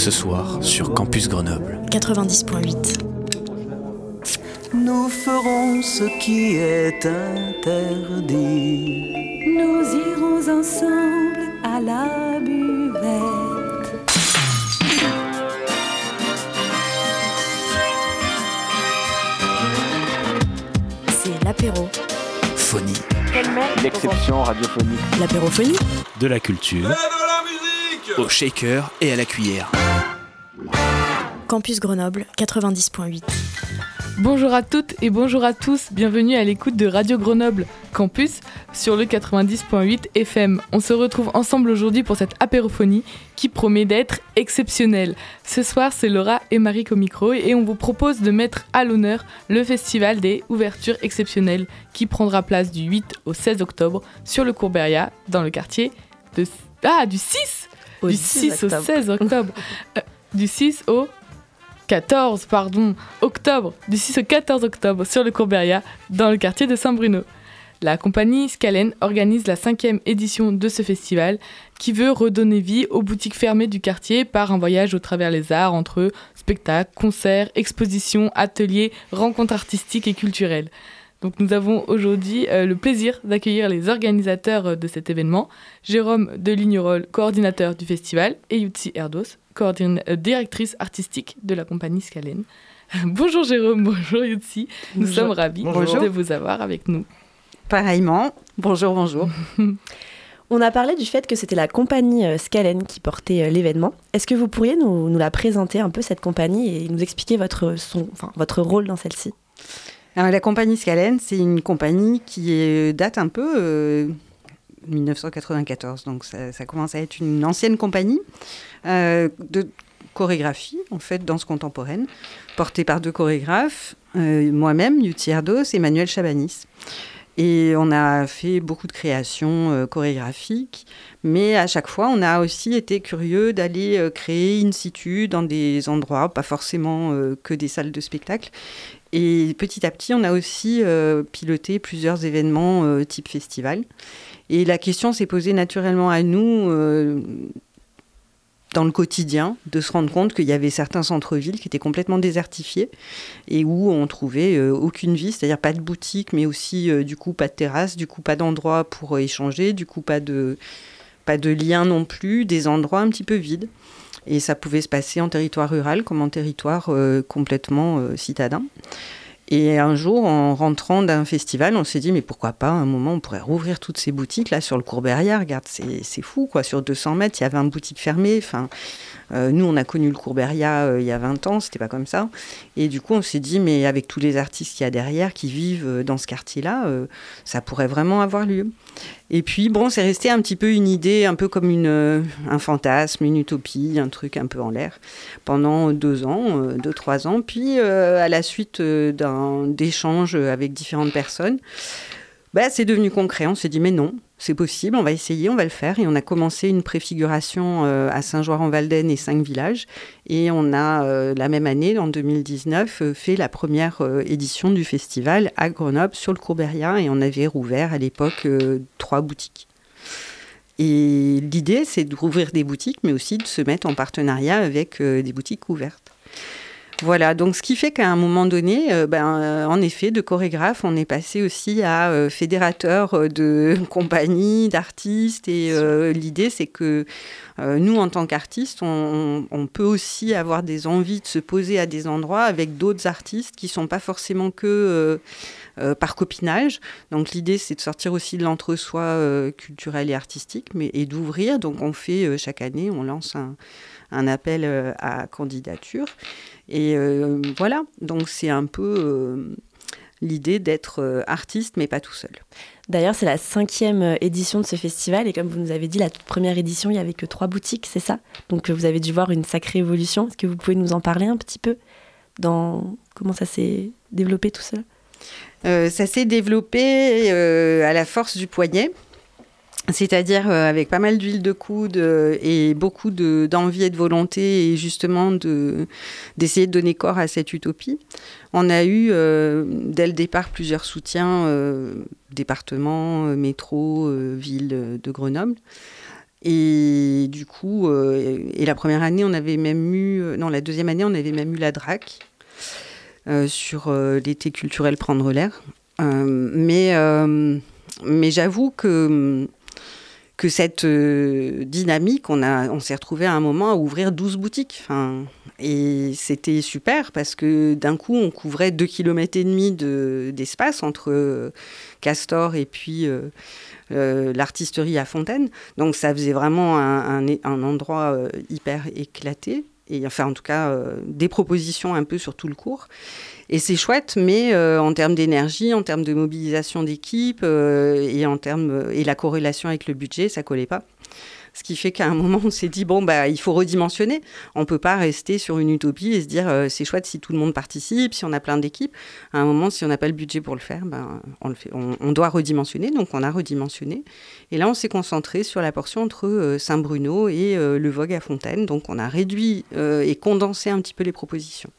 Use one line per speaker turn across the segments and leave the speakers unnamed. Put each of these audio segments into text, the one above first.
ce soir sur Campus Grenoble.
90.8.
Nous ferons ce qui est interdit.
Nous irons ensemble à la buvette.
C'est l'apéro.
Phonie.
L'exception radiophonique.
L'apérophonie
De la culture. Au shaker et à la cuillère.
Campus Grenoble 90.8.
Bonjour à toutes et bonjour à tous, bienvenue à l'écoute de Radio Grenoble Campus sur le 90.8 FM. On se retrouve ensemble aujourd'hui pour cette apérophonie qui promet d'être exceptionnelle. Ce soir, c'est Laura et Marie au micro et on vous propose de mettre à l'honneur le festival des ouvertures exceptionnelles qui prendra place du 8 au 16 octobre sur le Courberia dans le quartier de... Ah, du 6 Du 6 au 16 octobre. Euh, du 6 au 14 pardon, octobre, du 6 au 14 octobre sur le Courberia, dans le quartier de Saint-Bruno. La compagnie Scalen organise la cinquième édition de ce festival qui veut redonner vie aux boutiques fermées du quartier par un voyage au travers les arts entre spectacles, concerts, expositions, ateliers, rencontres artistiques et culturelles. Donc nous avons aujourd'hui euh, le plaisir d'accueillir les organisateurs euh, de cet événement, Jérôme Delignerol, coordinateur du festival, et Yutsi Erdos, directrice artistique de la compagnie Scalen. bonjour Jérôme, bonjour Yutsi, nous
Bonjour.
sommes ravis
Bonjour.
de vous avoir avec nous.
Pareillement. Bonjour, bonjour.
On a parlé du fait que c'était la compagnie euh, Scalen qui portait euh, l'événement. Est-ce que vous pourriez nous, nous la présenter un peu, cette compagnie, et nous expliquer votre, son, enfin, votre rôle dans celle-ci?
Alors, la compagnie Scalen, c'est une compagnie qui est- date un peu euh, 1994, donc ça, commence à être une ancienne compagnie euh, de chorégraphie, en fait, danse contemporaine, portée par deux chorégraphes, euh, moi-même, Yuti Erdos, et Emmanuel Chabanis. Et on a fait beaucoup de créations euh, chorégraphiques, mais à chaque fois, on a aussi été curieux d'aller euh, créer in situ dans des endroits, pas forcément euh, que des salles de spectacle. Et petit à petit, on a aussi piloté plusieurs événements type festival. Et la question s'est posée naturellement à nous, dans le quotidien, de se rendre compte qu'il y avait certains centres-villes qui étaient complètement désertifiés et où on trouvait euh, aucune vie, c'est-à-dire pas de boutique, mais aussi euh, du coup pas de terrasse, du coup pas d'endroit pour euh, échanger, du coup pas de, pas de lien non plus, des endroits un petit peu vides. Et ça pouvait se passer en territoire rural comme en territoire complètement citadin. Et un jour, en rentrant d'un festival, on s'est dit, mais pourquoi pas, à un moment, on pourrait rouvrir toutes ces boutiques là sur le Courberia. Regarde, c'est fou, quoi. Sur 200 mètres, il y avait une boutique fermée. Enfin, euh, nous, on a connu le Courberia euh, il y a 20 ans, c'était pas comme ça. Et du coup, on s'est dit, mais avec tous les artistes qu'il y a derrière, qui vivent euh, dans ce quartier-là, ça pourrait vraiment avoir lieu. Et puis, bon, c'est resté un petit peu une idée, un peu comme euh, un fantasme, une utopie, un truc un peu en l'air, pendant deux ans, euh, deux, trois ans. Puis, euh, à la suite d'un- d'échanges avec différentes personnes, bah, c'est devenu concret. On s'est dit, mais non, c'est possible, on va essayer, on va le faire. Et on a commencé une préfiguration euh, à Saint-Joire-en-Valdaine et cinq villages. Et on a, euh, la même année, en 2019, euh, fait la première édition du festival à Grenoble sur le Courberia. Et on avait rouvert à l'époque trois boutiques. Et l'idée, c'est de rouvrir des boutiques, mais aussi de se mettre en partenariat avec des boutiques ouvertes. Voilà, donc ce qui fait qu'à un moment donné, euh, ben, euh, en effet, de chorégraphe, on est passé aussi à euh, fédérateur euh, de compagnies, d'artistes. Et euh, l'idée, c'est que euh, nous, en tant qu'artistes, on, on peut aussi avoir des envies de se poser à des endroits avec d'autres artistes qui sont pas forcément que euh, euh, par copinage. Donc l'idée, c'est de sortir aussi de l'entre-soi euh, culturel et artistique, mais et d'ouvrir. Donc on fait euh, chaque année, on lance un, un appel euh, à candidature. Et euh, voilà, donc c'est un peu euh, l'idée d'être artiste, mais pas tout seul.
D'ailleurs, c'est la cinquième édition de ce festival, et comme vous nous avez dit, la toute première édition, il n'y avait que trois boutiques, c'est ça? Donc vous avez dû voir une sacrée évolution. Est-ce que vous pouvez nous en parler un petit peu? Dans comment ça s'est développé tout
Euh, ça s'est développé euh, à la force du poignet. C'est-à-dire euh, avec pas mal d'huile de coude euh, et beaucoup de- d'envie et de volonté et justement de- d'essayer de donner corps à cette utopie. On a eu euh, dès le départ plusieurs soutiens, euh, département, euh, métro, euh, ville de Grenoble. Et du coup, et la première année, on avait même eu, non, la deuxième année, on avait même eu la DRAC sur l'été culturel Prendre l'air. mais j'avoue que que cette euh, dynamique, on, on s'est retrouvé à un moment à ouvrir 12 boutiques. Et c'était super parce que d'un coup, on couvrait 2 km et demi d'espace entre euh, Castor et puis euh, l'artisterie à Fontaine. Donc ça faisait vraiment un, un, un endroit hyper éclaté. Et enfin, en tout cas, des propositions un peu sur tout le cours. Et c'est chouette, mais euh, en termes d'énergie, en termes de mobilisation d'équipe euh, et en termes euh, et la corrélation avec le budget, ça collait pas. Ce qui fait qu'à un moment, on s'est dit bon bah il faut redimensionner. On peut pas rester sur une utopie et se dire c'est chouette si tout le monde participe, si on a plein d'équipes. À un moment, si on n'a pas le budget pour le faire, ben on le fait. On, doit redimensionner. Donc on a redimensionné. Et là, on s'est concentré sur la portion entre Saint-Bruno et le Vogue à Fontaine. Donc on a réduit et condensé un petit peu les propositions.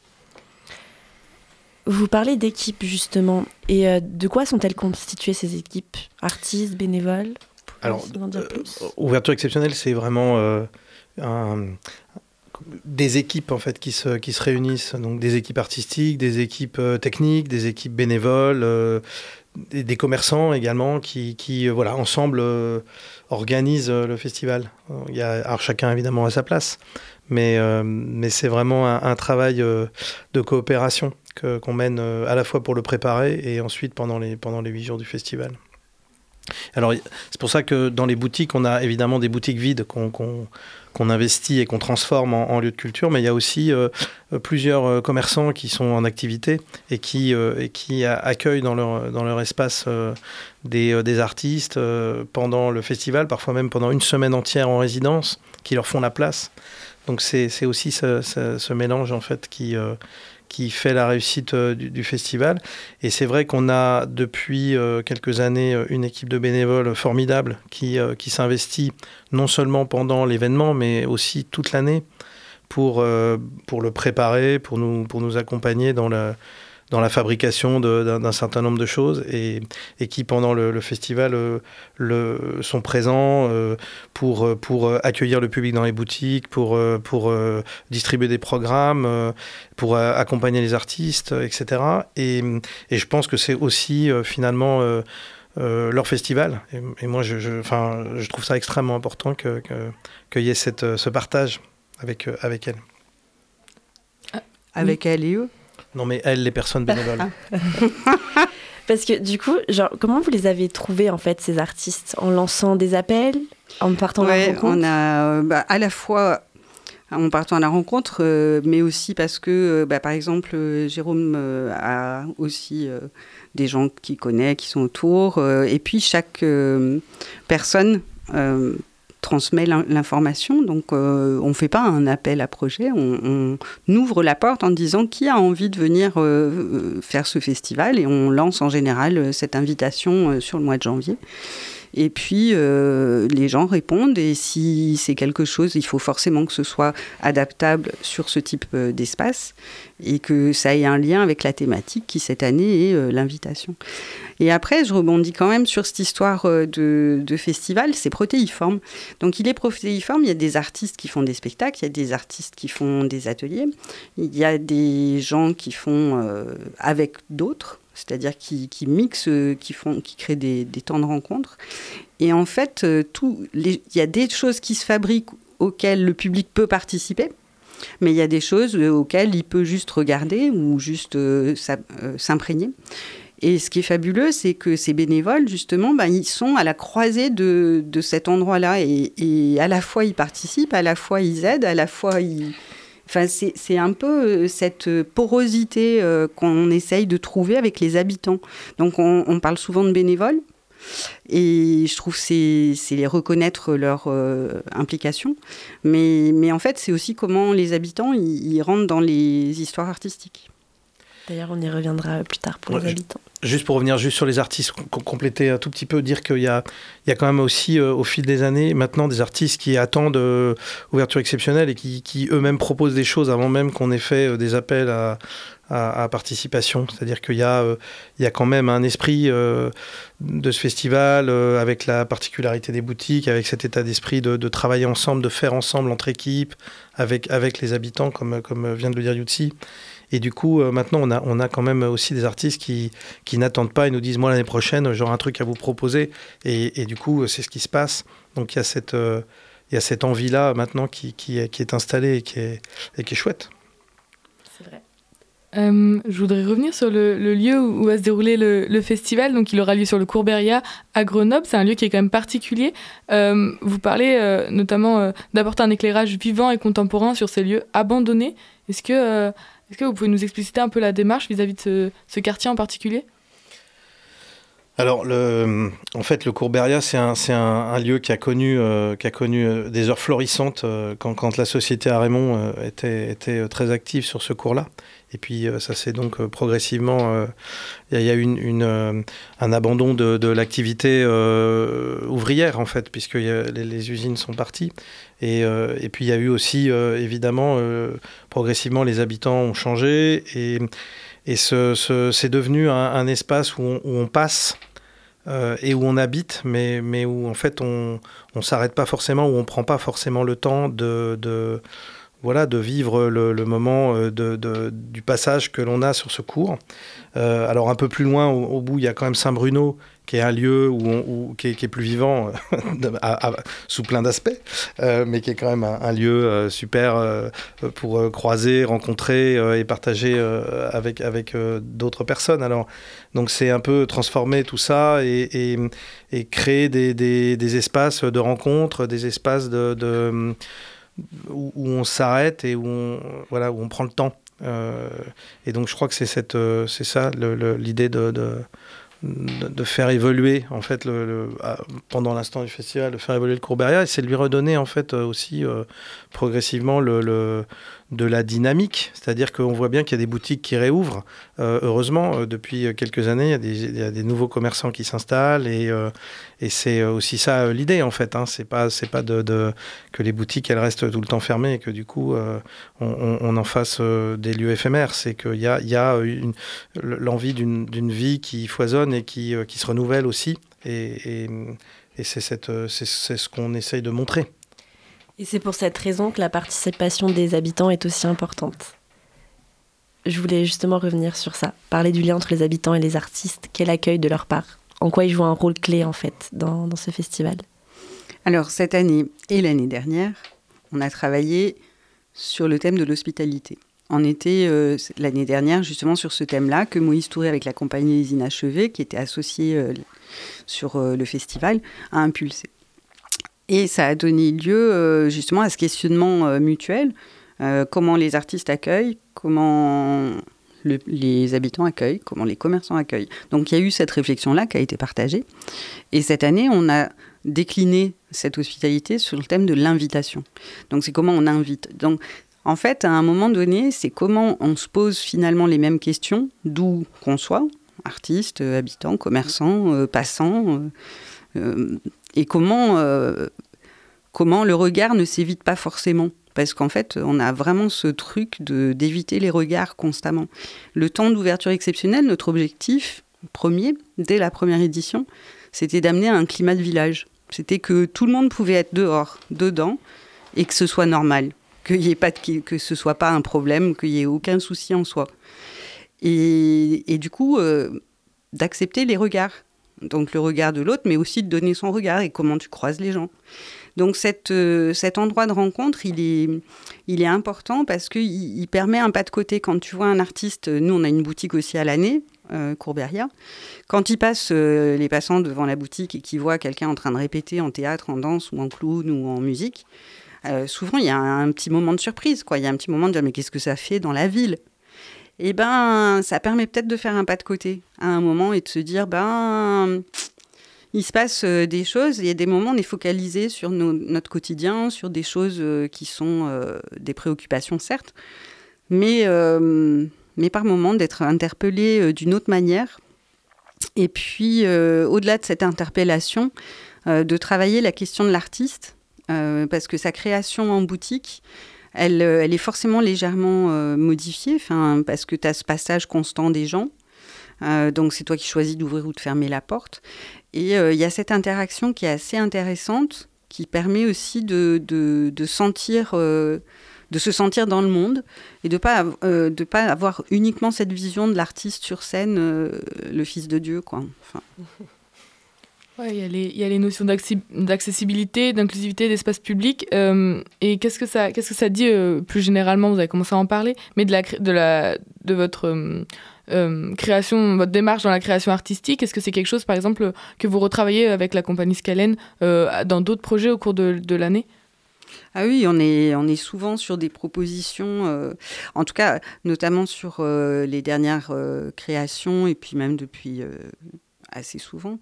Vous parlez d'équipes justement, et euh, de quoi sont-elles constituées ces équipes? Artistes, bénévoles?
Alors, euh, ouverture exceptionnelle, c'est vraiment euh, des équipes en fait qui se, qui se réunissent, donc des équipes artistiques, des équipes techniques, des équipes bénévoles, des, commerçants également qui, qui voilà, ensemble organisent le festival. Il y a, alors chacun évidemment à sa place, mais, mais c'est vraiment un, un travail de coopération qu'on mène euh, à la fois pour le préparer et ensuite pendant les, pendant les 8 jours du festival. Alors, c'est pour ça que dans les boutiques, on a évidemment des boutiques vides qu'on investit et qu'on transforme en, lieu de culture, mais il y a aussi euh, plusieurs euh, commerçants qui sont en activité et qui, et qui accueillent dans leur, dans leur espace des, des, artistes pendant le festival, parfois même pendant une semaine entière en résidence, qui leur font la place. Donc c'est aussi ce, ce, ce, mélange en fait qui, qui fait la réussite euh, du, festival. Et c'est vrai qu'on a depuis euh, quelques années euh, une équipe de bénévoles formidable qui, qui s'investit non seulement pendant l'événement, mais aussi toute l'année pour, pour le préparer, pour nous, pour nous accompagner dans le dans la fabrication d'un certain nombre de choses et, qui pendant le, festival euh, sont présents euh, pour, pour accueillir le public dans les boutiques, pour, pour distribuer des programmes, pour accompagner les artistes, etc. Et, et je pense que c'est aussi finalement leur festival. Et, moi, je, je, je, trouve ça extrêmement important qu'il y ait cette, ce partage avec, avec elle.
Avec elle et
non, mais elles, les personnes bénévoles.
Parce que du coup, genre, comment vous les avez trouvés en fait ces artistes? En lançant des appels, en partant à la rencontre
On a euh, bah, à la fois en partant à la rencontre, euh, mais aussi parce que, euh, bah, par exemple, Jérôme a aussi des gens qu'il connaît, qui sont autour, et puis chaque personne transmet l'information. Donc, euh, on ne fait pas un appel à projet, on, ouvre la porte en disant qui a envie de venir euh, faire ce festival et on lance en général euh, cette invitation sur le mois de janvier. Et puis, les gens répondent. Et si c'est quelque chose, il faut forcément que ce soit adaptable sur ce type d'espace et que ça ait un lien avec la thématique qui, cette année, est l'invitation. Et après, je rebondis quand même sur cette histoire euh, de, festival, c'est protéiforme. Donc il est protéiforme, il y a des artistes qui font des spectacles, il y a des artistes qui font des ateliers, il y a des gens qui font euh, avec d'autres, c'est-à-dire qui, mixent, qui, font, qui créent des, temps de rencontre. Et en fait, euh, il y a des choses qui se fabriquent auxquelles le public peut participer, mais il y a des choses auxquelles il peut juste regarder ou juste s'imprégner. Et ce qui est fabuleux, c'est que ces bénévoles, justement, ben, ils sont à la croisée de, de cet endroit-là. Et, et, à la fois, ils participent, à la fois, ils aident, à la fois, ils... Enfin, c'est un peu euh, cette porosité euh, qu'on essaye de trouver avec les habitants. Donc, on, parle souvent de bénévoles. Et je trouve c'est les reconnaître leur euh, implication. Mais, mais en fait, c'est aussi comment les habitants ils rentrent dans les histoires artistiques.
D'ailleurs, on y reviendra plus tard pour les habitants.
Juste pour revenir juste sur les artistes, compléter un tout petit peu, dire qu'il y a, il y a quand même aussi euh, au fil des années maintenant des artistes qui attendent euh, ouverture exceptionnelle et qui, qui eux-mêmes proposent des choses avant même qu'on ait fait euh, des appels à, à, participation. C'est-à-dire qu'il y, a, il y a quand même un esprit de ce festival avec la particularité des boutiques, avec cet état d'esprit de, travailler ensemble, de faire ensemble entre équipes, avec, avec les habitants, comme, comme vient de le dire Yutsi. Et du coup, maintenant, on a, on a quand même aussi des artistes qui, qui n'attendent pas et nous disent, moi, l'année prochaine, j'aurai un truc à vous proposer. Et, et du coup, c'est ce qui se passe. Donc, il y a cette, il y a cette envie-là maintenant qui, qui, est installée et qui est, et qui est chouette.
C'est vrai. Euh, je voudrais revenir sur le, lieu où, va se dérouler le, festival. Donc, il aura lieu sur le Courberia à Grenoble. C'est un lieu qui est quand même particulier. Euh, vous parlez euh, notamment d'apporter un éclairage vivant et contemporain sur ces lieux abandonnés. Est-ce que, est-ce que vous pouvez nous expliciter un peu la démarche vis-à-vis de ce quartier en particulier?
Alors, le, en fait, le Courberia, c'est un, lieu qui a connu, euh, euh, des heures florissantes euh, quand, la société à Raymond était, très active sur ce cours-là. Et puis, ça s'est donc progressivement. Il y, a eu un abandon de, l'activité ouvrière, en fait, puisque les, usines sont parties. Et, puis, il y a eu aussi, évidemment, progressivement, les habitants ont changé. Et, et ce, ce, c'est devenu un, espace où on, passe euh, et où on habite, mais, où en fait on ne s'arrête pas forcément, où on ne prend pas forcément le temps de voilà, de vivre le, moment euh, du passage que l'on a sur ce cours. Euh, alors un peu plus loin, au, bout, il y a quand même Saint-Bruno, qui est un lieu où, qui, est, plus vivant sous plein d'aspects, euh, mais qui est quand même un, lieu super pour croiser, rencontrer et partager avec, d'autres personnes. Alors, donc c'est un peu transformer tout ça et, créer des, espaces de rencontre, des espaces de où, on s'arrête et où on, voilà, où on prend le temps. Euh, et donc je crois que c'est cette, c'est ça l'idée de, de, de, faire évoluer en fait pendant l'instant du festival, de faire évoluer le Courberia et c'est de lui redonner en fait aussi euh, progressivement le, le, de la dynamique. C'est-à-dire qu'on voit bien qu'il y a des boutiques qui réouvrent. Euh, heureusement, euh, depuis quelques années, il y a des, nouveaux commerçants qui s'installent et, euh, c'est aussi ça l'idée en fait. Hein. C'est pas c'est pas de, que les boutiques elles restent tout le temps fermées et que du coup on, en fasse des lieux éphémères. C'est qu'il y a y a l'envie d'une vie qui foisonne et qui, qui se renouvelle aussi. Et, et, c'est c'est ce qu'on essaye de montrer.
Et c'est pour cette raison que la participation des habitants est aussi importante. Je voulais justement revenir sur ça, parler du lien entre les habitants et les artistes, quel accueil de leur part, en quoi ils jouent un rôle clé en fait dans, ce festival.
Alors cette année et l'année dernière, on a travaillé sur le thème de l'hospitalité. On était euh, l'année dernière justement sur ce thème-là que Moïse Touré avec la compagnie Les Inachevés, qui était associée euh, sur euh, le festival, a impulsé. Et ça a donné lieu euh, justement à ce questionnement euh, mutuel. Euh, comment les artistes accueillent, comment le, les habitants accueillent, comment les commerçants accueillent. Donc il y a eu cette réflexion-là qui a été partagée. Et cette année, on a décliné cette hospitalité sur le thème de l'invitation. Donc c'est comment on invite. Donc en fait, à un moment donné, c'est comment on se pose finalement les mêmes questions, d'où qu'on soit, artiste, habitant, commerçant, passant, et comment, euh, comment le regard ne s'évite pas forcément. Parce qu'en fait, on a vraiment ce truc d'éviter les regards constamment. Le temps d'ouverture exceptionnel, notre objectif premier, dès la première édition, c'était d'amener un climat de village. C'était que tout le monde pouvait être dehors, dedans, et que ce soit normal, qu'il y ait pas que ce soit pas un problème, qu'il y ait aucun souci en soi. Et, et du coup, euh, d'accepter les regards donc le regard de l'autre, mais aussi de donner son regard et comment tu croises les gens. Donc euh, cet endroit de rencontre, il est, il est important parce qu'il il permet un pas de côté. Quand tu vois un artiste, nous on a une boutique aussi à l'année, euh, Courberia, quand il passe euh, les passants devant la boutique et qu'ils voient quelqu'un en train de répéter en théâtre, en danse ou en clown ou en musique, euh, souvent il y a un, petit moment de surprise. Il y a un petit moment de dire mais qu'est-ce que ça fait dans la ville? Eh ben, ça permet peut-être de faire un pas de côté à un moment et de se dire, ben, il se passe euh, des choses, il y a des moments, on est focalisé sur notre quotidien, sur des choses euh, qui sont euh, des préoccupations, certes, mais, mais par moment d'être interpellé d'une autre manière. Et puis, au-delà de cette interpellation, de travailler la question de l'artiste, parce que sa création en boutique, elle, elle est forcément légèrement modifiée, parce que tu as ce passage constant des gens. donc c'est toi qui choisis d'ouvrir ou de fermer la porte. Et il y a cette interaction qui est assez intéressante, qui permet aussi de, sentir de se sentir dans le monde et de pas pas avoir uniquement cette vision de l'artiste sur scène, le fils de Dieu, quoi.
il y, a les notions d'accessibilité, d'inclusivité, d'espace public. Euh, et qu'est-ce que ça, qu'est-ce que ça dit euh, plus généralement Vous avez commencé à en parler, mais de, votre euh, création, votre démarche dans la création artistique. Est-ce que c'est quelque chose, par exemple, que vous retravaillez avec la compagnie Scalen dans d'autres projets au cours de, l'année?
Ah oui, on est souvent sur des propositions, en tout cas notamment sur les dernières créations et puis même depuis assez souvent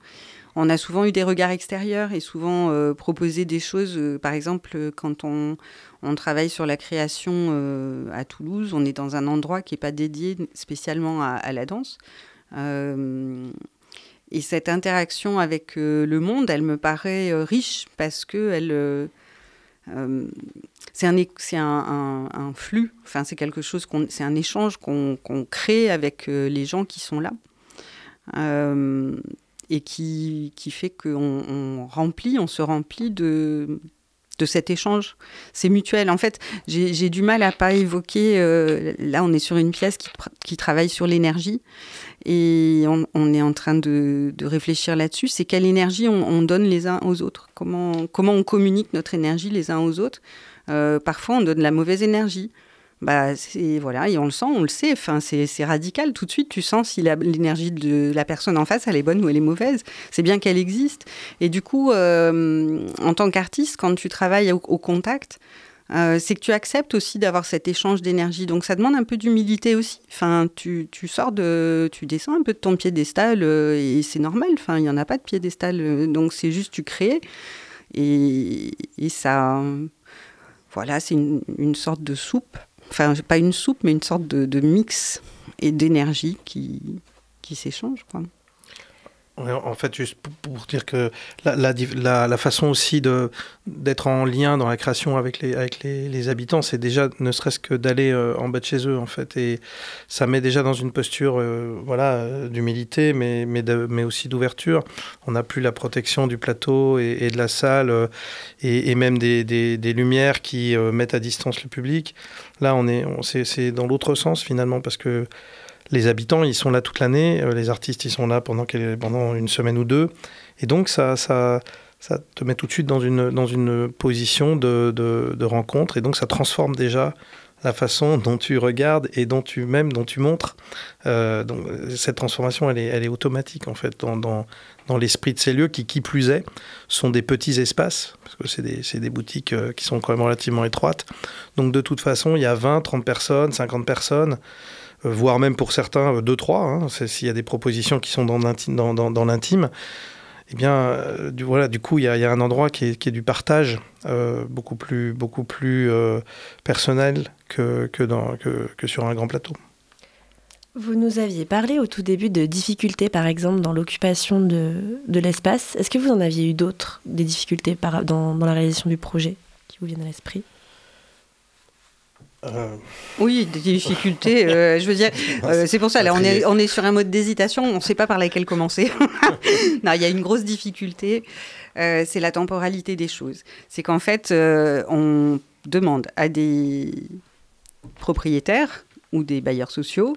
on a souvent eu des regards extérieurs et souvent euh, proposé des choses. Euh, par exemple, quand on, travaille sur la création euh, à Toulouse, on est dans un endroit qui n'est pas dédié spécialement à, la danse. et cette interaction avec le monde, elle me paraît riche parce que c'est un, flux, enfin, c'est quelque chose, c'est un échange qu'on, crée avec les gens qui sont là et qui, qui fait qu'on on remplit, on se remplit de, de cet échange. C'est mutuel. En fait, j'ai du mal à pas évoquer. Euh, là, on est sur une pièce qui, qui travaille sur l'énergie et on, est en train de, de réfléchir là-dessus. C'est quelle énergie on, on, donne les uns aux autres? Comment, comment on communique notre énergie les uns aux autres? Euh, Parfois, on donne la mauvaise énergie bah voilà et on le sent, on le sait. Enfin, c'est radical. Tout de suite, tu sens si l'énergie de la personne en face elle est bonne ou elle est mauvaise. C'est bien qu'elle existe. Et du coup, euh, en tant qu'artiste, quand tu travailles au, contact, euh, c'est que tu acceptes aussi d'avoir cet échange d'énergie. Donc ça demande un peu d'humilité aussi. Enfin, tu, tu, sors de, tu descends un peu de ton piédestal euh, et c'est normal. Enfin, il n'y en a pas de piédestal. donc c'est juste tu crées et, et ça, voilà, c'est une, une sorte de soupe enfin pas une soupe, mais une sorte de, mix et d'énergie qui, qui s'échange.
En fait, juste pour dire que la, façon aussi d'être en lien dans la création avec les, avec les, habitants, c'est déjà ne serait-ce que d'aller euh, en bas de chez eux, en fait. Et ça met déjà dans une posture euh, voilà, euh, d'humilité, mais, mais, mais aussi d'ouverture. On n'a plus la protection du plateau et, de la salle, et, même des, des, des lumières qui mettent à distance le public. Là, on est, on, c'est dans l'autre sens, finalement, parce que les habitants, ils sont là toute l'année, euh, les artistes, ils sont là pendant, une semaine ou deux. Et donc, ça, ça, ça te met tout de suite dans une, dans une position de, de, rencontre. Et donc, ça transforme déjà la façon dont tu regardes et dont tu même dont tu montres. Euh, donc, cette transformation, elle est, elle est automatique, en fait, dans, dans, dans l'esprit de ces lieux qui, qui plus est, sont des petits espaces, parce que c'est des, des, boutiques euh, qui sont quand même relativement étroites. Donc, de toute façon, il y a 20, 30 personnes, 50 personnes. Euh, voire même pour certains 2-3, euh, hein, s'il y a des propositions qui sont dans l'intime, dans, l'intime eh bien, euh, du, voilà, du coup, il y, a un endroit qui est, du partage beaucoup plus, beaucoup plus personnel que, sur un grand plateau.
Vous nous aviez parlé au tout début de difficultés, par exemple, dans l'occupation de, l'espace. Est-ce que vous en aviez eu d'autres, des difficultés dans la réalisation du projet qui vous viennent à l'esprit?
Euh. Oui, des difficultés. Euh, je veux dire, euh, c'est pour ça. Là, on est, on est sur un mode d'hésitation. On ne sait pas par laquelle commencer. non, il y a une grosse difficulté. c'est la temporalité des choses. C'est qu'en fait, on demande à des propriétaires ou des bailleurs sociaux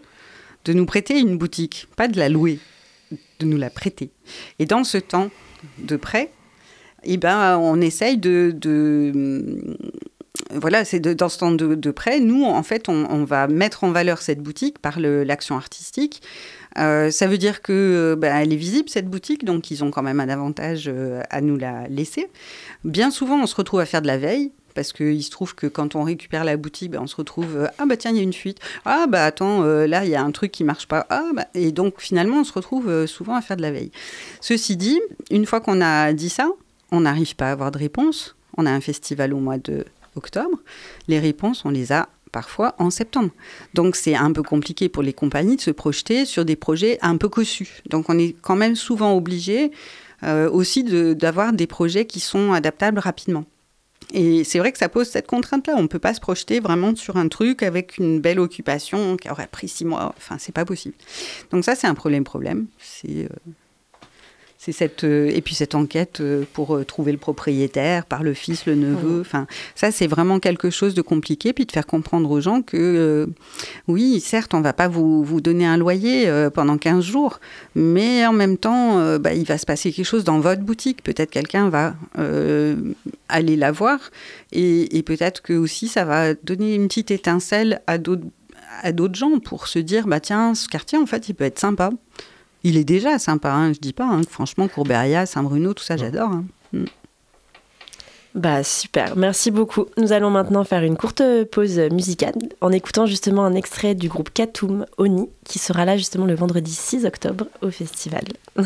de nous prêter une boutique, pas de la louer, de nous la prêter. Et dans ce temps de prêt, eh ben, on essaye de, de voilà, c'est dans ce temps de, prêt, nous, en fait, on, va mettre en valeur cette boutique par l'action artistique. Euh, ça veut dire que euh, bah, elle est visible cette boutique, donc ils ont quand même un avantage euh, à nous la laisser. Bien souvent, on se retrouve à faire de la veille. Parce qu'il se trouve que quand on récupère la boutique, bah, on se retrouve ah bah tiens il y a une fuite ah bah attends là il y a un truc qui marche pas ah bah, et donc finalement on se retrouve souvent à faire de la veille. Ceci dit, une fois qu'on a dit ça, on n'arrive pas à avoir de réponse. On a un festival au mois de octobre. Les réponses, on les a parfois en septembre. Donc c'est un peu compliqué pour les compagnies de se projeter sur des projets un peu cossus. Donc on est quand même souvent obligé euh, aussi d'avoir des projets qui sont adaptables rapidement. et c'est vrai que ça pose cette contrainte-là. On ne peut pas se projeter vraiment sur un truc avec une belle occupation qui aurait pris six mois. Enfin, c'est pas possible. Donc ça, c'est un problème. Problème. C'est c'est cette euh, et puis cette enquête euh, pour euh, trouver le propriétaire par le fils, le neveu. Enfin, ça c'est vraiment quelque chose de compliqué. Puis de faire comprendre aux gens que oui, certes, on va pas vous, vous donner un loyer pendant 15 jours, mais en même temps, bah, il va se passer quelque chose dans votre boutique. Peut-être quelqu'un va aller la voir et, et peut-être que aussi ça va donner une petite étincelle à d'autres à d'autres gens pour se dire bah tiens ce quartier en fait il peut être sympa il est déjà sympa, hein, je dis pas. Hein, franchement, Courberia, Saint-Bruno, tout ça, j'adore. Hein. Mm.
Bah super, merci beaucoup. Nous allons maintenant faire une courte pause musicale en écoutant justement un extrait du groupe Katoum Oni qui sera là justement le vendredi 6 octobre au festival.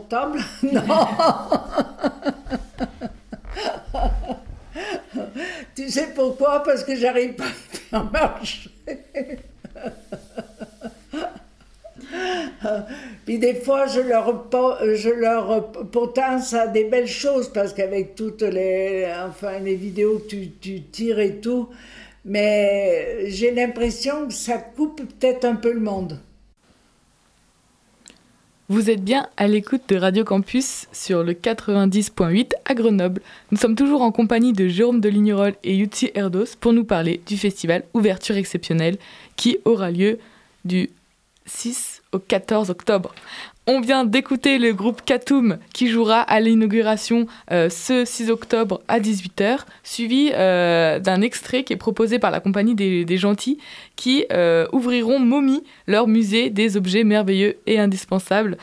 Non Tu sais pourquoi? Parce que j'arrive pas à faire marcher. Puis des fois, je leur, je leur potence à des belles choses, parce qu'avec toutes les, enfin, les vidéos que tu tires et tout, mais j'ai l'impression que ça coupe peut-être un peu le monde.
Vous êtes bien à l'écoute de Radio Campus sur le 90.8 à Grenoble. Nous sommes toujours en compagnie de Jérôme de Lignerolles et Yutsi Erdos pour nous parler du festival Ouverture exceptionnelle qui aura lieu du 6 au 14 octobre. On vient d'écouter le groupe Katoum qui jouera à l'inauguration euh, ce 6 octobre à 18h, suivi euh, d'un extrait qui est proposé par la compagnie des, Gentils qui euh, ouvriront Mommy, leur musée des objets merveilleux et indispensables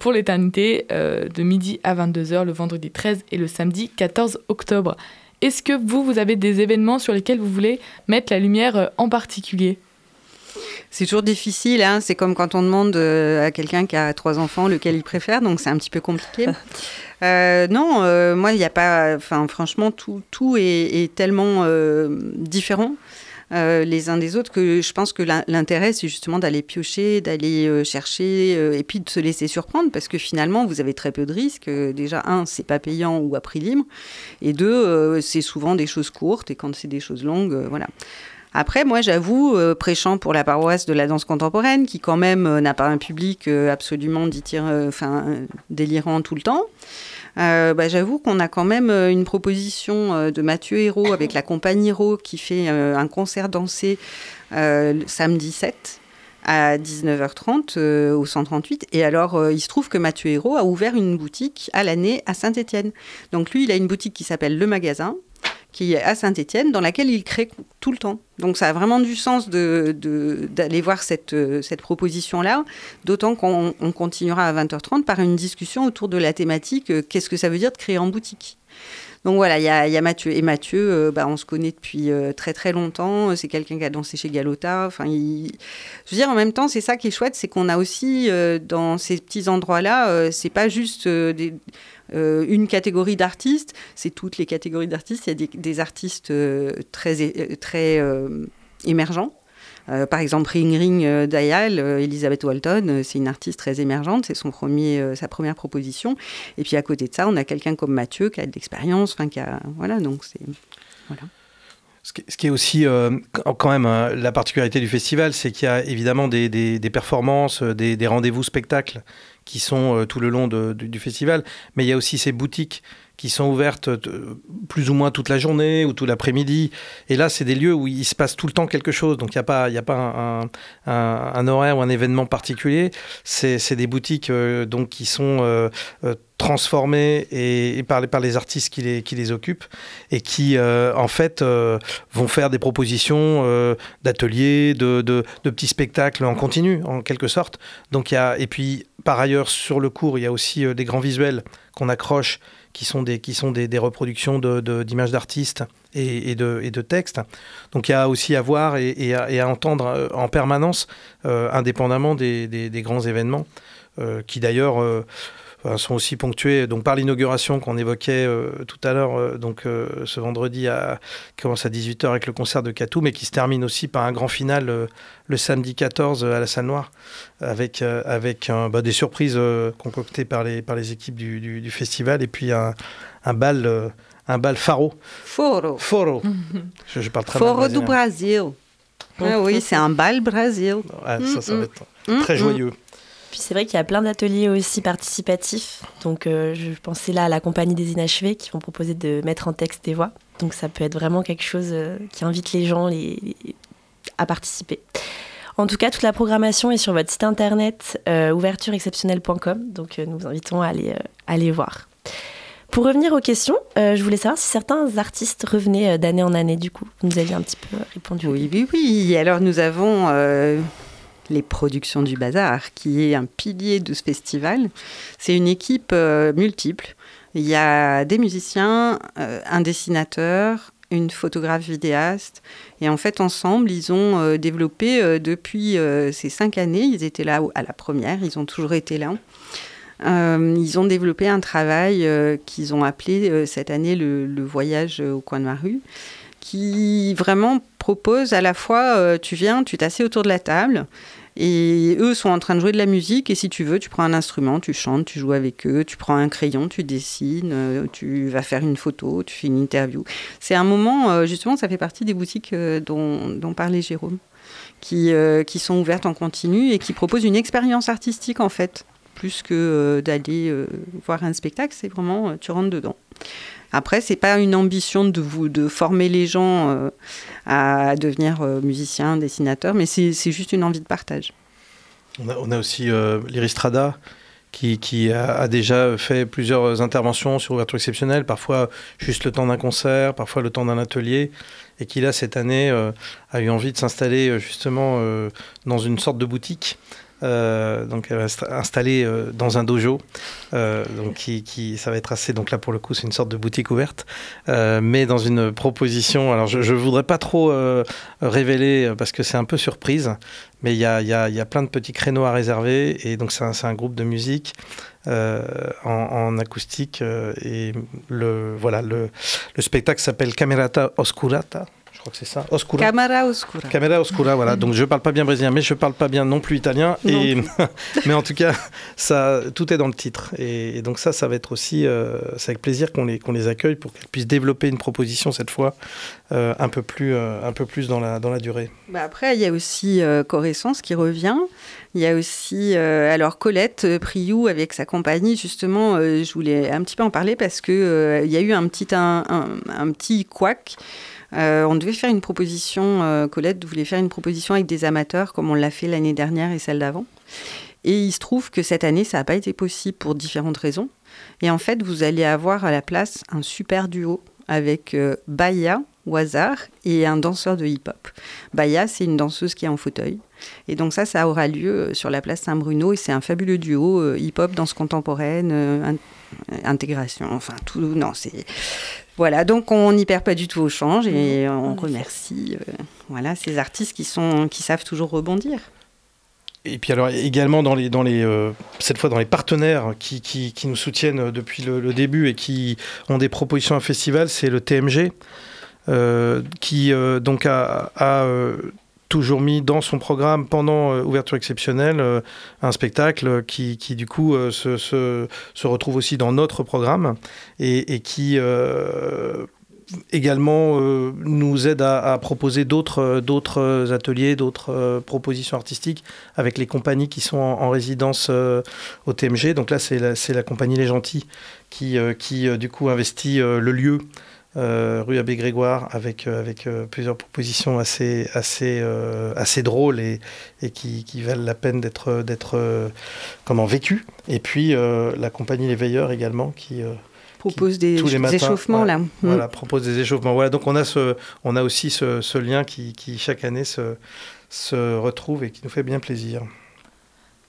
pour l'éternité de midi à 22h le vendredi 13 et le samedi 14 octobre. Est-ce que vous, vous avez des événements sur lesquels vous voulez mettre la lumière en particulier?
C'est toujours difficile, hein. c'est comme quand on demande euh, à quelqu'un qui a trois enfants lequel il préfère, donc c'est un petit peu compliqué. Euh, non, euh, moi, il n'y a pas. Enfin, franchement, tout, tout est, tellement différent. les uns des autres que je pense que l'intérêt c'est justement d'aller piocher, d'aller chercher et puis de se laisser surprendre parce que finalement vous avez très peu de risques. déjà un, c'est pas payant ou à prix libre et deux, c'est souvent des choses courtes et quand c'est des choses longues, voilà. Après, moi, j'avoue, euh, prêchant pour la paroisse de la danse contemporaine, qui quand même euh, n'a pas un public euh, absolument délirant tout le temps, bah, j'avoue qu'on a quand même une proposition de Mathieu Hérault avec la compagnie Hérault qui fait un concert dansé samedi 7 à 19h30 au 138. Et alors, il se trouve que Mathieu Hérault a ouvert une boutique à l'année à Saint-Étienne. Donc lui, il a une boutique qui s'appelle Le Magasin qui est à Saint-Étienne, dans laquelle il crée tout le temps. Donc ça a vraiment du sens d'aller voir cette, cette proposition-là, d'autant qu'on continuera à 20h30 par une discussion autour de la thématique euh, qu'est-ce que ça veut dire de créer en boutique? Donc voilà, il y a, Mathieu. Et Mathieu, euh, bah, on se connaît depuis euh, très très longtemps. C'est quelqu'un qui a dansé chez Galota. Enfin, je veux dire, en même temps, c'est ça qui est chouette, c'est qu'on a aussi dans ces petits endroits-là, c'est pas juste euh, une catégorie d'artistes, c'est toutes les catégories d'artistes. Il y a des, artistes euh, très, euh, très émergents. Par exemple, Ring Ring Dial, Elisabeth Walton, c'est une artiste très émergente, c'est son premier, sa première proposition. Et puis à côté de ça, on a quelqu'un comme Mathieu qui a de l'expérience, qui a, voilà, donc c'est, voilà.
Ce qui est aussi quand même la particularité du festival, c'est qu'il y a évidemment des, performances, des, rendez-vous spectacles qui sont euh, tout le long du festival, mais il y a aussi ces boutiques qui sont ouvertes euh, plus ou moins toute la journée ou tout l'après-midi. Et là, c'est des lieux où il se passe tout le temps quelque chose. Donc, il n'y a pas, y a pas un, horaire ou un événement particulier. C'est des boutiques euh, donc, qui sont transformées et, par, les, par les artistes qui les, qui les occupent et qui, en fait, vont faire des propositions d'ateliers, de, de, de, petits spectacles en continu, en quelque sorte. Donc, y a, et puis, par ailleurs, sur le cours, il y a aussi euh, des grands visuels qu'on accroche, qui sont des, qui sont des, des reproductions d'images d'artistes et, et, de, et de textes. Donc il y a aussi à voir et, et, à, entendre euh, en permanence, euh, indépendamment des, des, grands événements, qui d'ailleurs sont aussi ponctués donc par l'inauguration qu'on évoquait euh, tout à l'heure, euh, donc euh, ce vendredi à, qui commence à 18h avec le concert de Catou, mais qui se termine aussi par un grand final le samedi 14 à la Salle Noire, avec, avec bah, des surprises concoctées par les, par les équipes du, du, festival et puis un, un bal. un bal faro.
Foro.
Foro. je, je, parle très
Foro du Brasil. Ah oui, c'est un bal Brasil.
ça, ça va être mm, mm. très joyeux.
Puis c'est vrai qu'il y a plein d'ateliers aussi participatifs. Donc euh, je pensais là à la compagnie des inachevés qui vont proposer de mettre en texte des voix. Donc ça peut être vraiment quelque chose euh, qui invite les gens à participer. En tout cas, toute la programmation est sur votre site internet euh, ouvertureexceptionnelle.com. Donc nous vous invitons à aller voir. Pour revenir aux questions, je voulais savoir si certains artistes revenaient d'année en année, du coup. Vous nous aviez un petit peu répondu.
Oui, oui, oui. Alors nous avons les productions du bazar, qui est un pilier de ce festival. C'est une équipe euh, multiple. Il y a des musiciens, euh, un dessinateur, une photographe vidéaste. Et en fait, ensemble, ils ont euh, développé depuis ces cinq années, ils étaient là à la première, ils ont toujours été là. ils ont développé un travail qu'ils ont appelé cette année le, voyage au coin de ma rue, qui vraiment propose à la fois, euh, tu viens, tu t'assieds autour de la table, et eux sont en train de jouer de la musique, et si tu veux, tu prends un instrument, tu chantes, tu joues avec eux, tu prends un crayon, tu dessines, euh, tu vas faire une photo, tu fais une interview. C'est un moment, euh, justement, ça fait partie des boutiques dont, dont, parlait Jérôme, qui, qui sont ouvertes en continu et qui proposent une expérience artistique, en fait, plus que d'aller voir un spectacle, c'est vraiment, tu rentres dedans. Après, c'est pas une ambition de vous de former les gens euh, à devenir euh, musiciens, dessinateurs, mais c'est juste une envie de partage.
On a, aussi euh, l'Iristrada qui, qui a, déjà fait plusieurs interventions sur ouverture exceptionnelle, parfois juste le temps d'un concert, parfois le temps d'un atelier, et qui là cette année a eu envie de s'installer justement dans une sorte de boutique euh, donc elle va installée euh, dans un dojo, euh, donc qui, ça va être assez. Donc là pour le coup c'est une sorte de boutique ouverte, mais dans une proposition. Alors je, ne voudrais pas trop révéler parce que c'est un peu surprise, mais il y a, y, y a, plein de petits créneaux à réserver et donc c'est un, un, groupe de musique. en, acoustique et le voilà le, le spectacle s'appelle Camerata Oscurata crois que c'est ça.
Oscura. Camera Oscura.
Camera Oscura, voilà. Donc je parle pas bien brésilien, mais je parle pas bien non plus italien. et... mais en tout cas, ça, tout est dans le titre. Et, donc ça, ça va être aussi, euh, c'est avec plaisir qu'on les, qu'on les accueille pour qu'elles puissent développer une proposition cette fois euh, un peu plus, euh, un peu plus dans la, dans la durée.
Bah après, il y a aussi Correscence qui revient. Il y a aussi, alors Colette Priou avec sa compagnie, justement, je voulais un petit peu en parler parce qu'il il y a eu un petit, un, un, petit couac. Euh, on devait faire une proposition, euh, Colette voulait faire une proposition avec des amateurs, comme on l'a fait l'année dernière et celle d'avant. Et il se trouve que cette année, ça n'a pas été possible pour différentes raisons. Et en fait, vous allez avoir à la place un super duo avec euh, Baya au hasard et un danseur de hip-hop. Baya, c'est une danseuse qui est en fauteuil. Et donc ça, ça aura lieu sur la place Saint-Bruno et c'est un fabuleux duo hip-hop, danse contemporaine, intégration, enfin tout. Non, c'est voilà, donc on n'y perd pas du tout au change et on remercie euh, voilà, ces artistes qui, sont, qui savent toujours rebondir.
Et puis alors également dans les, dans les, euh, cette fois dans les partenaires qui, qui, qui nous soutiennent depuis le, début et qui ont des propositions à festival, c'est le TMG euh, qui donc a, a toujours mis dans son programme pendant euh, ouverture exceptionnelle euh, un spectacle qui, du coup euh, se, retrouve aussi dans notre programme et, qui également nous aide à, proposer d'autres ateliers, d'autres propositions artistiques avec les compagnies qui sont en, résidence au TMG. Donc là, c'est la, compagnie Les Gentils qui, qui du coup investit le lieu euh, rue Abbé Grégoire, avec, euh, avec euh, plusieurs propositions assez, assez, assez drôles et, et qui, qui, valent la peine d'être, d'être comment, vécues. Et puis la compagnie Les Veilleurs également, qui
propose des, échauffements là.
Voilà, propose des échauffements. Voilà, donc on a, ce, on a aussi ce, ce lien qui, qui, chaque année se, se retrouve et qui nous fait bien plaisir.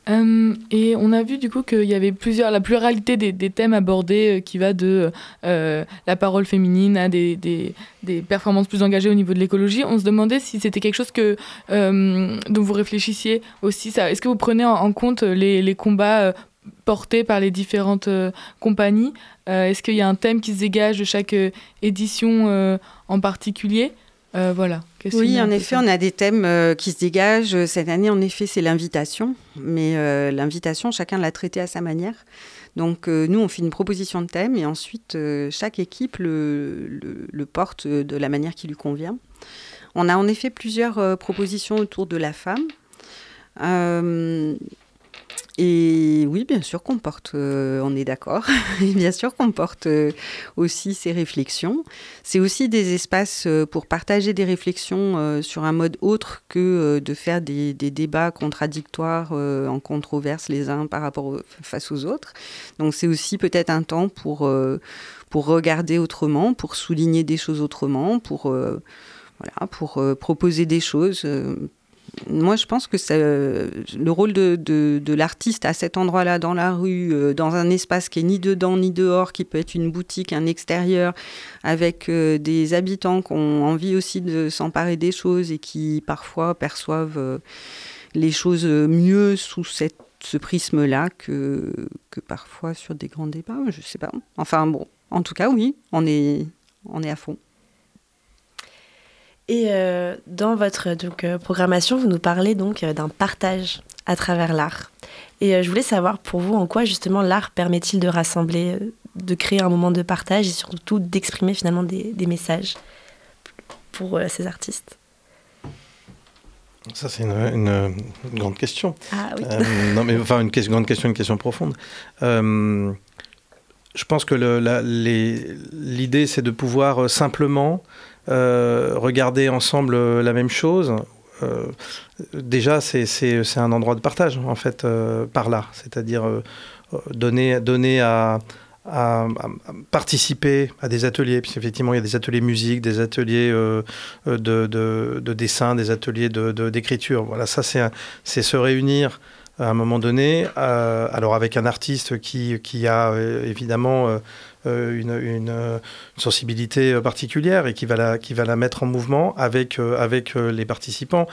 Euh, et on a vu du coup qu'il y avait plusieurs, la pluralité des, thèmes abordés euh, qui va de euh, la parole féminine à des, des, performances plus engagées au niveau de l'écologie. On se demandait si c'était quelque chose que, dont vous réfléchissiez aussi. Est-ce que vous prenez en, compte les, les combats portés par les différentes compagnies? Est-ce qu'il y a un thème qui se dégage de chaque édition en particulier? Voilà.
Oui, en effet, on a des thèmes euh, qui se dégagent. Cette année, en effet, c'est l'invitation. Mais euh, l'invitation, chacun l'a traité à sa manière. Donc, euh, nous, on fait une proposition de thème et ensuite, chaque équipe le, le, porte de la manière qui lui convient. On a en effet plusieurs propositions autour de la femme. Et oui, bien sûr qu'on porte, euh, on est d'accord, bien sûr qu'on porte euh, aussi ces réflexions. C'est aussi des espaces euh, pour partager des réflexions sur un mode autre que de faire des, débats contradictoires en controverse les uns par rapport face aux autres. Donc c'est aussi peut-être un temps pour, pour regarder autrement, pour souligner des choses autrement, pour, voilà, pour proposer des choses moi, je pense que le rôle de, l'artiste à cet endroit-là, dans la rue, euh, dans un espace qui est ni dedans ni dehors, qui peut être une boutique, un extérieur, avec euh, des habitants qui ont envie aussi de s'emparer des choses et qui parfois perçoivent euh, les choses mieux sous ce prisme-là que, parfois sur des grands débats. Je sais pas. Enfin bon, en tout cas, oui, on est à fond.
Et euh, dans votre donc, euh, programmation, vous nous parlez donc euh, d'un partage à travers l'art. Et je voulais savoir pour vous en quoi justement l'art permet-il de rassembler, de créer un moment de partage et surtout d'exprimer finalement des, des, messages pour ces artistes?
Ça, c'est une, une, grande question.
Ah oui.
non, mais enfin, une, grande question, une question profonde. je pense que l'idée, c'est de pouvoir simplement regarder ensemble la même chose, déjà, c'est un endroit de partage, en fait, par là. C'est-à-dire donner, à, participer à des ateliers, puisqu'effectivement il y a des ateliers musique, des ateliers de, de, de, dessin, des ateliers d'écriture. Voilà, ça c'est se réunir à un moment donné, alors avec un artiste qui a évidemment euh, une, une, sensibilité particulière et qui va la, qui va la mettre en mouvement avec, euh, avec euh, les participants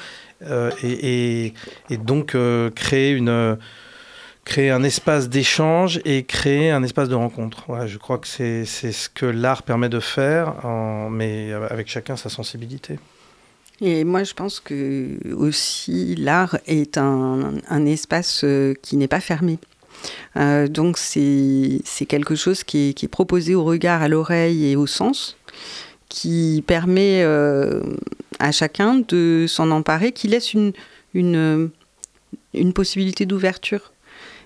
et, et, donc créer une créer un espace d'échange et créer un espace de rencontre. Voilà, je crois que c'est ce que l'art permet de faire, en, mais avec chacun sa sensibilité.
Et moi, je pense que aussi l'art est un, un espace qui n'est pas fermé. Euh, donc c'est quelque chose qui est, proposé au regard, à l'oreille et au sens, qui permet euh, à chacun de s'en emparer, qui laisse une, une, une possibilité d'ouverture.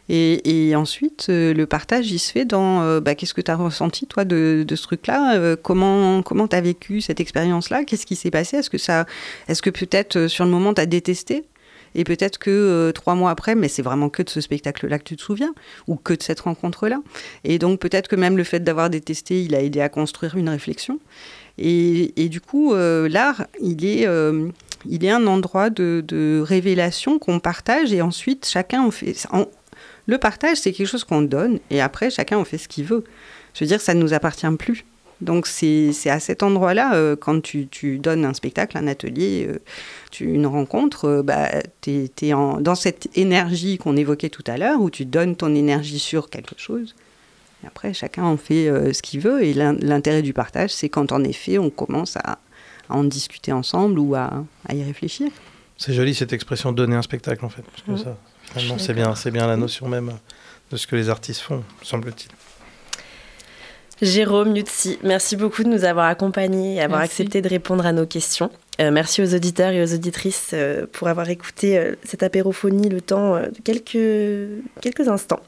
Et, ensuite, euh, le partage, il se fait dans bah, qu'est-ce que tu as ressenti, toi, de, ce truc-là Comment tu as vécu cette expérience-là Qu'est-ce qui s'est passé Est-ce que, est -ce que peut-être sur le moment, tu as détesté et peut-être que euh, trois mois après, mais c'est vraiment que de ce spectacle-là que tu te souviens, ou que de cette rencontre-là. Et donc peut-être que même le fait d'avoir détesté, il a aidé à construire une réflexion. Et, du coup, euh, l'art, il est, euh, il est un endroit de, révélation qu'on partage et ensuite chacun en fait. le partage, c'est quelque chose qu'on donne et après chacun en fait ce qu'il veut. Je veux dire, ça ne nous appartient plus. Donc c'est à cet endroit-là, euh, quand tu, tu, donnes un spectacle, un atelier, euh, tu, une rencontre, euh, bah, tu es, dans cette énergie qu'on évoquait tout à l'heure, où tu donnes ton énergie sur quelque chose. Et après, chacun en fait ce qu'il veut. Et l'intérêt du partage, c'est quand en effet, on commence à, en discuter ensemble ou à, à y réfléchir.
C'est joli cette expression donner un spectacle en fait. Parce que ça, finalement, c'est bien, bien la notion même de ce que les artistes font, semble-t-il.
Jérôme Nutsi, merci beaucoup de nous avoir accompagnés et avoir accepté de répondre à nos questions. Euh, merci aux auditeurs et aux auditrices euh, pour avoir écouté euh, cette apérophonie le temps de quelques, quelques instants.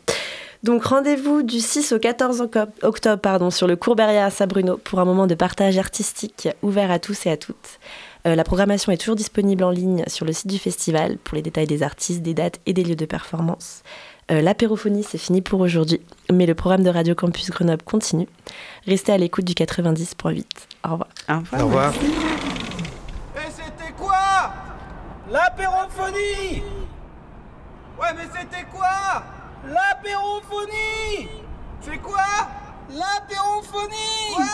Donc rendez-vous du 6 au 14 octobre pardon, sur le cours Berrière à Saint-Bruno pour un moment de partage artistique ouvert à tous et à toutes. la programmation est toujours disponible en ligne sur le site du festival pour les détails des artistes, des dates et des lieux de performance. Euh, l'apérophonie, c'est fini pour aujourd'hui, mais le programme de Radio Campus Grenoble continue. Restez à l'écoute du 90.8. Au revoir.
Au revoir.
Et c'était quoi? L'apérophonie! Ouais, mais c'était quoi? L'apérophonie! C'est quoi? L'apérophonie! Quoi?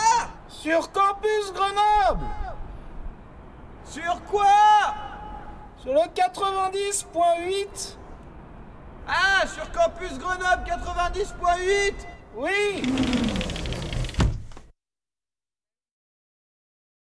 Sur Campus Grenoble! Sur quoi? Sur le 90.8 ah, sur Campus Grenoble 90.8 Oui